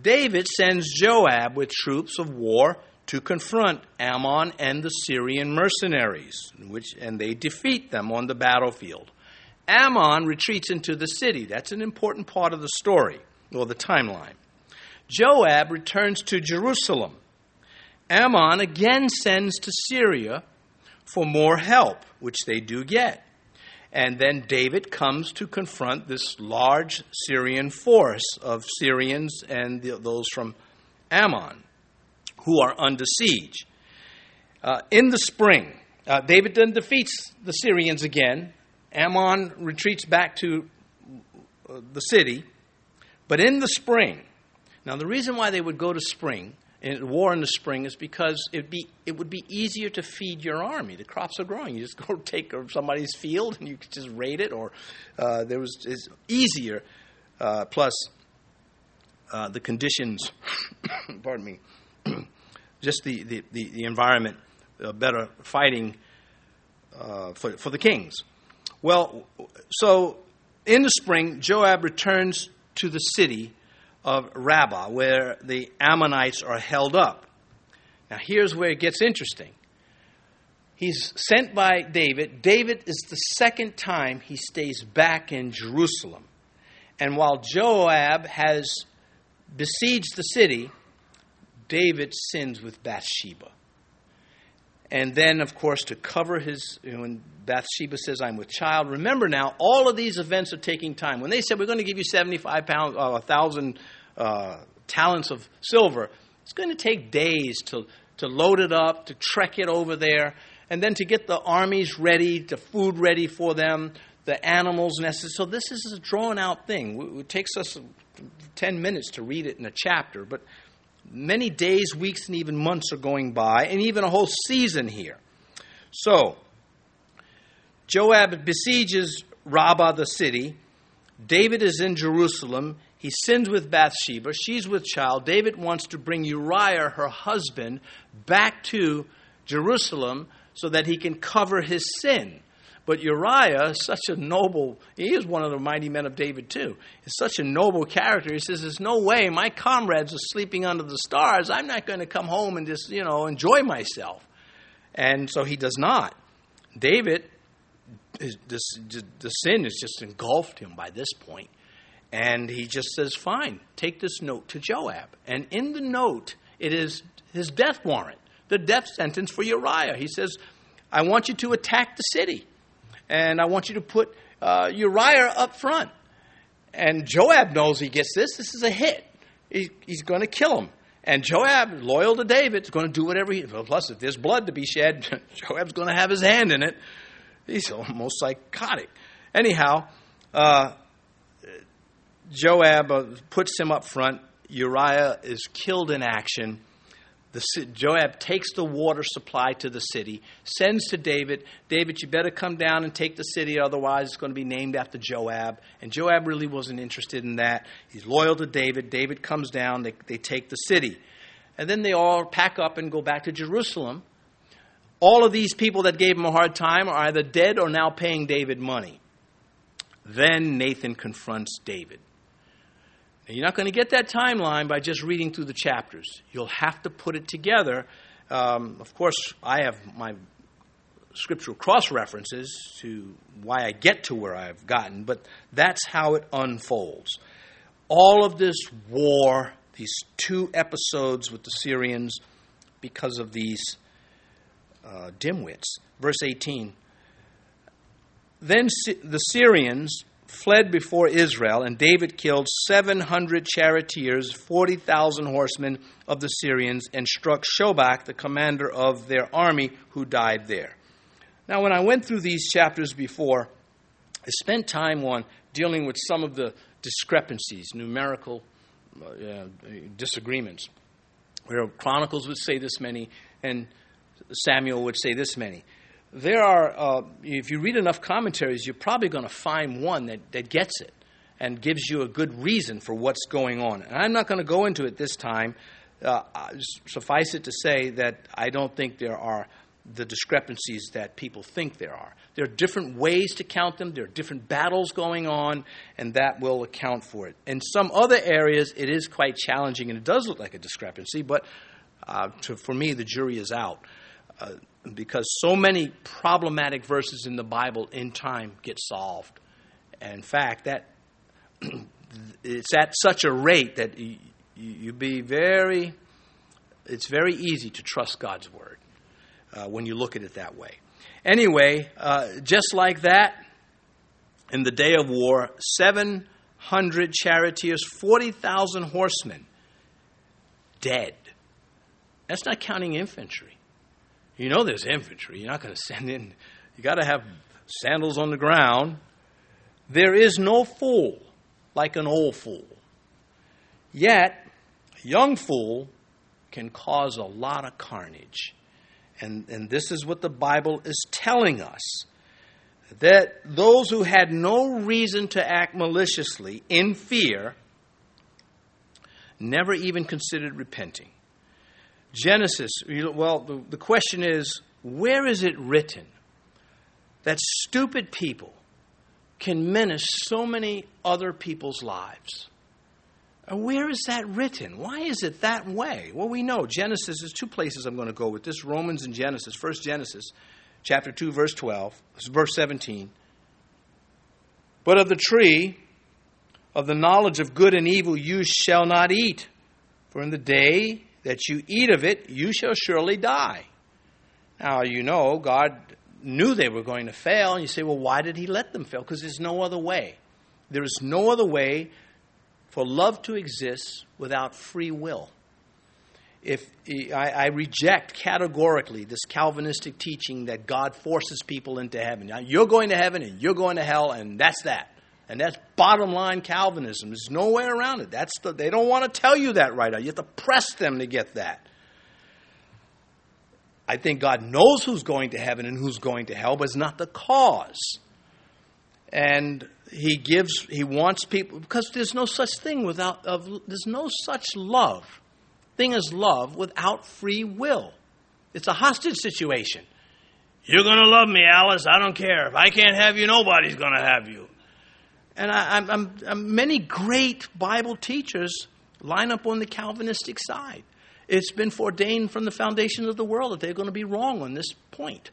David sends Joab with troops of war to confront Ammon and the Syrian mercenaries, which, and they defeat them on the battlefield. Ammon retreats into the city. That's an important part of the story, or the timeline. Joab returns to Jerusalem. Ammon again sends to Syria for more help, which they do get. And then David comes to confront this large Syrian force of Syrians and the, those from Ammon who are under siege. Uh, in the spring, uh, David then defeats the Syrians again. Ammon retreats back to uh, the city. But in the spring, now the reason why they would go to spring in war in the spring is because it'd be, it would be easier to feed your army. The crops are growing. You just go take somebody's field and you could just raid it, or uh, there was it's easier. Uh, plus, uh, the conditions, pardon me, just the, the, the, the environment, uh, better fighting uh, for, for the kings. Well, so in the spring, Joab returns to the city of Rabbah, where the Ammonites are held up. Now, here's where it gets interesting. He's sent by David. David is the second time he stays back in Jerusalem. And while Joab has besieged the city, David sins with Bathsheba. And then, of course, to cover his, when Bathsheba says, I'm with child, remember now, all of these events are taking time. When they said, we're going to give you 75 pounds, uh, 1,000 uh, talents of silver, it's going to take days to, to load it up, to trek it over there, and then to get the armies ready, the food ready for them, the animals necessary. So this is a drawn out thing. It takes us 10 minutes to read it in a chapter, but many days, weeks, and even months are going by, and even a whole season here. So, Joab besieges Rabbah, the city. David is in Jerusalem. He sins with Bathsheba. She's with child. David wants to bring Uriah, her husband, back to Jerusalem so that he can cover his sin. But Uriah such a noble, he is one of the mighty men of David too. He's such a noble character. He says, There's no way my comrades are sleeping under the stars. I'm not going to come home and just, you know, enjoy myself. And so he does not. David, is, this, the sin has just engulfed him by this point. And he just says, Fine, take this note to Joab. And in the note, it is his death warrant, the death sentence for Uriah. He says, I want you to attack the city and I want you to put uh, Uriah up front. And Joab knows he gets this. This is a hit. he, he's going to kill him. And Joab, loyal to David, is going to do whatever he. Plus, if there's blood to be shed, Joab's going to have his hand in it. He's almost psychotic. Anyhow, uh, Joab uh, puts him up front. Uriah is killed in action. The, Joab takes the water supply to the city, sends to David, David, you better come down and take the city, otherwise it's going to be named after Joab. And Joab really wasn't interested in that. He's loyal to David. David comes down, they, they take the city. And then they all pack up and go back to Jerusalem. All of these people that gave him a hard time are either dead or now paying David money. Then Nathan confronts David. And you're not going to get that timeline by just reading through the chapters. You'll have to put it together. Um, of course, I have my scriptural cross references to why I get to where I've gotten, but that's how it unfolds. All of this war, these two episodes with the Syrians, because of these uh, dimwits. Verse 18 Then the Syrians fled before Israel, and David killed 700 charioteers, 40,000 horsemen of the Syrians, and struck Shobach, the commander of their army, who died there. Now, when I went through these chapters before, I spent time on dealing with some of the discrepancies, numerical uh, disagreements, where Chronicles would say this many, and Samuel would say this many there are, uh, if you read enough commentaries, you're probably going to find one that, that gets it and gives you a good reason for what's going on. And I'm not going to go into it this time. Uh, suffice it to say that I don't think there are the discrepancies that people think there are. There are different ways to count them, there are different battles going on, and that will account for it. In some other areas, it is quite challenging, and it does look like a discrepancy, but uh, to, for me, the jury is out. Uh, because so many problematic verses in the Bible in time get solved. In fact, that it's at such a rate that you, you be very, it's very easy to trust God's word uh, when you look at it that way. Anyway, uh, just like that, in the day of war, 700 charioteers, 40,000 horsemen dead. That's not counting infantry. You know there's infantry. You're not going to send in, you got to have sandals on the ground. There is no fool like an old fool. Yet, a young fool can cause a lot of carnage. And, and this is what the Bible is telling us that those who had no reason to act maliciously in fear never even considered repenting. Genesis, well, the, question is where is it written that stupid people can menace so many other people's lives? Uh, where is that written? Why is it that way? Well, we know Genesis, there's two places I'm going to go with this Romans and Genesis. First, Genesis, chapter 2, verse 12, verse 17. But of the tree of the knowledge of good and evil you shall not eat, for in the day that you eat of it, you shall surely die. Now, you know, God knew they were going to fail, and you say, well, why did He let them fail? Because there's no other way. There is no other way for love to exist without free will. If I, I reject categorically this Calvinistic teaching that God forces people into heaven, now, you're going to heaven and you're going to hell, and that's that. And that's bottom line Calvinism. There's no way around it. That's the, they don't want to tell you that right now. You have to press them to get that. I think God knows who's going to heaven and who's going to hell, but it's not the cause. And he gives, he wants people, because there's no such thing without, of, there's no such love, thing as love without free will. It's a hostage situation. You're going to love me, Alice. I don't care. If I can't have you, nobody's going to have you. And I, I'm, I'm, many great Bible teachers line up on the Calvinistic side. It's been foreordained from the foundation of the world that they're going to be wrong on this point.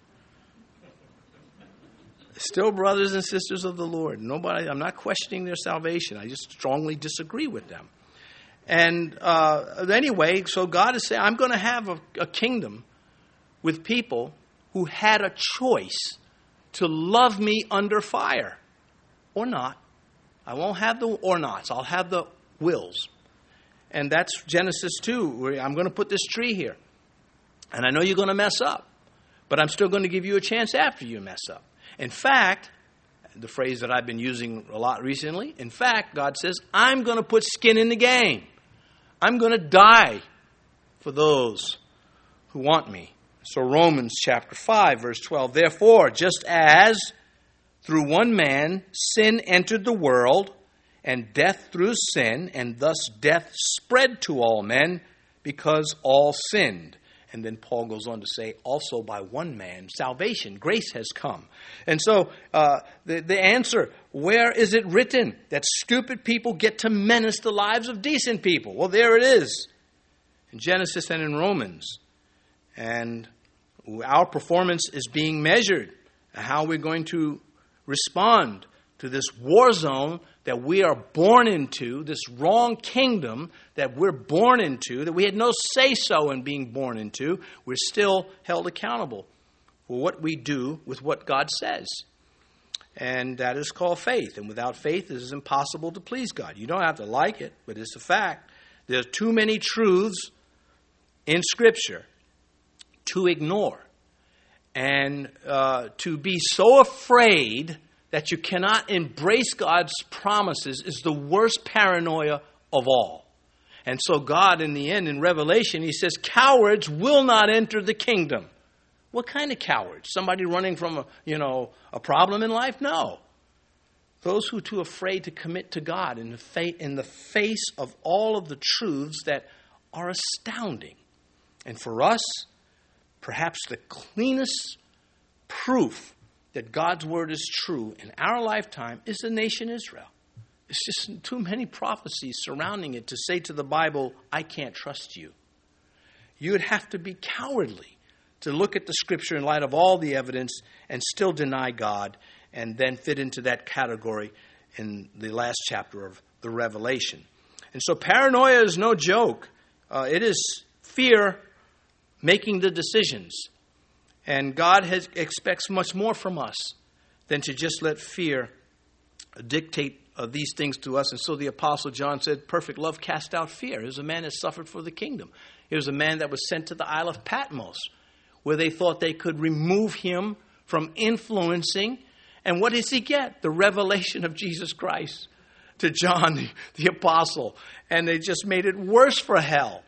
Still, brothers and sisters of the Lord. Nobody. I'm not questioning their salvation. I just strongly disagree with them. And uh, anyway, so God is saying, I'm going to have a, a kingdom with people who had a choice to love me under fire or not. I won't have the or nots, I'll have the wills. And that's Genesis 2. Where I'm going to put this tree here. And I know you're going to mess up, but I'm still going to give you a chance after you mess up. In fact, the phrase that I've been using a lot recently, in fact, God says, I'm going to put skin in the game. I'm going to die for those who want me. So, Romans chapter 5, verse 12. Therefore, just as through one man sin entered the world, and death through sin, and thus death spread to all men because all sinned. And then Paul goes on to say, also by one man, salvation, grace has come. And so uh, the, the answer, where is it written that stupid people get to menace the lives of decent people? Well, there it is in Genesis and in Romans. And our performance is being measured. How we're going to respond to this war zone that we are born into, this wrong kingdom that we're born into, that we had no say so in being born into, we're still held accountable for what we do with what God says. And that is called faith. And without faith, it is impossible to please God. You don't have to like it, but it's a fact. There are too many truths in Scripture to ignore and uh, to be so afraid that you cannot embrace God's promises is the worst paranoia of all. And so, God, in the end, in Revelation, He says, Cowards will not enter the kingdom. What kind of cowards? Somebody running from a, you know, a problem in life? No. Those who are too afraid to commit to God in the, fa- in the face of all of the truths that are astounding. And for us, perhaps the cleanest proof that God's word is true in our lifetime is the nation Israel. It's just too many prophecies surrounding it to say to the Bible, I can't trust you. You would have to be cowardly to look at the scripture in light of all the evidence and still deny God and then fit into that category in the last chapter of the Revelation. And so paranoia is no joke, uh, it is fear making the decisions. And God has, expects much more from us than to just let fear dictate uh, these things to us. And so the Apostle John said, Perfect love cast out fear. He was a man that suffered for the kingdom. He was a man that was sent to the Isle of Patmos, where they thought they could remove him from influencing. And what does he get? The revelation of Jesus Christ to John, the, the apostle. And they just made it worse for hell.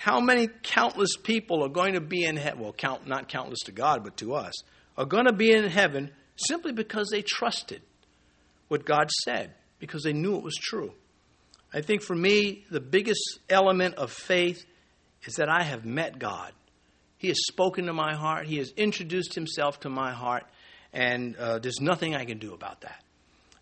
How many countless people are going to be in heaven? Well, count, not countless to God, but to us, are going to be in heaven simply because they trusted what God said, because they knew it was true. I think for me, the biggest element of faith is that I have met God. He has spoken to my heart, He has introduced Himself to my heart, and uh, there's nothing I can do about that.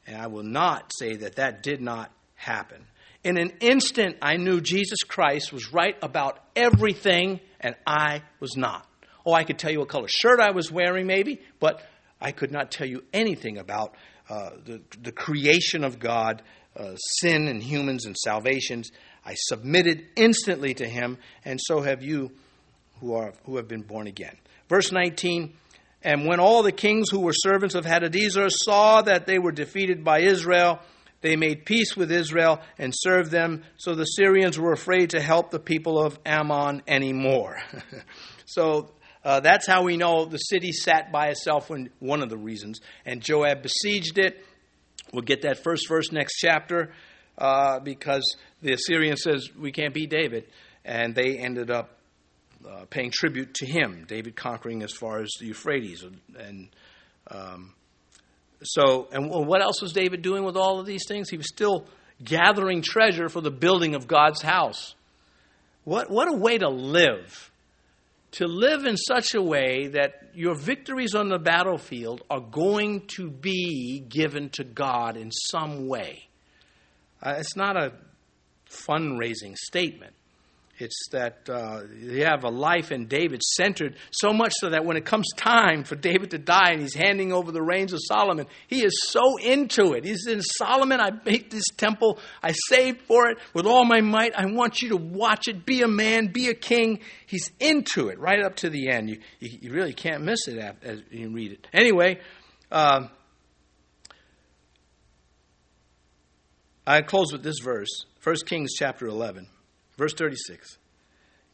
And I will not say that that did not happen. In an instant, I knew Jesus Christ was right about everything, and I was not. Oh, I could tell you what color shirt I was wearing, maybe, but I could not tell you anything about uh, the, the creation of God, uh, sin and humans and salvations. I submitted instantly to Him, and so have you who, are, who have been born again. Verse 19 And when all the kings who were servants of Hadadezer saw that they were defeated by Israel, they made peace with Israel and served them, so the Syrians were afraid to help the people of Ammon anymore. so uh, that's how we know the city sat by itself, when, one of the reasons. And Joab besieged it. We'll get that first verse next chapter uh, because the Assyrian says, We can't beat David. And they ended up uh, paying tribute to him, David conquering as far as the Euphrates. And um, so, and what else was David doing with all of these things? He was still gathering treasure for the building of God's house. What, what a way to live. To live in such a way that your victories on the battlefield are going to be given to God in some way. Uh, it's not a fundraising statement. It's that uh, you have a life in David centered so much so that when it comes time for David to die and he's handing over the reins of Solomon, he is so into it. He's in Solomon, I made this temple, I saved for it with all my might. I want you to watch it, be a man, be a king. He's into it right up to the end. You, you, you really can't miss it as you read it. Anyway, uh, I close with this verse 1 Kings chapter 11. Verse 36.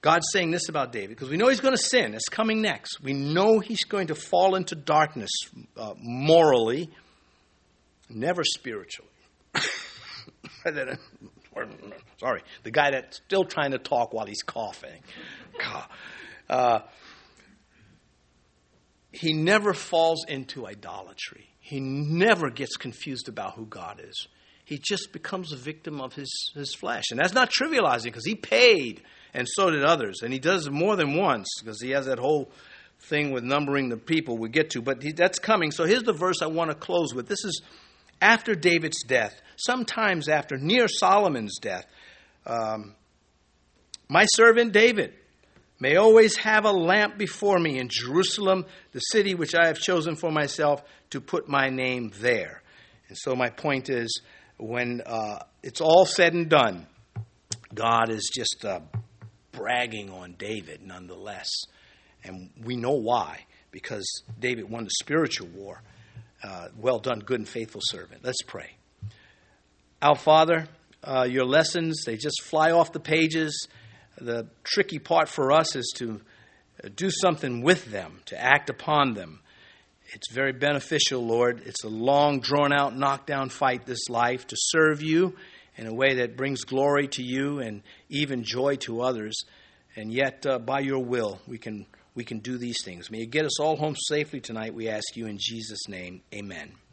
God's saying this about David because we know he's going to sin. It's coming next. We know he's going to fall into darkness uh, morally, never spiritually. Sorry, the guy that's still trying to talk while he's coughing. Uh, he never falls into idolatry. He never gets confused about who God is. He just becomes a victim of his, his flesh. And that's not trivializing because he paid and so did others. And he does more than once because he has that whole thing with numbering the people we get to. But he, that's coming. So here's the verse I want to close with. This is after David's death, sometimes after, near Solomon's death. Um, my servant David may always have a lamp before me in Jerusalem, the city which I have chosen for myself to put my name there. And so my point is when uh, it's all said and done, God is just uh, bragging on David nonetheless. And we know why, because David won the spiritual war. Uh, well done, good and faithful servant. Let's pray. Our Father, uh, your lessons, they just fly off the pages. The tricky part for us is to do something with them, to act upon them. It's very beneficial, Lord. It's a long, drawn out, knockdown fight, this life, to serve you in a way that brings glory to you and even joy to others. And yet, uh, by your will, we can, we can do these things. May you get us all home safely tonight, we ask you in Jesus' name. Amen.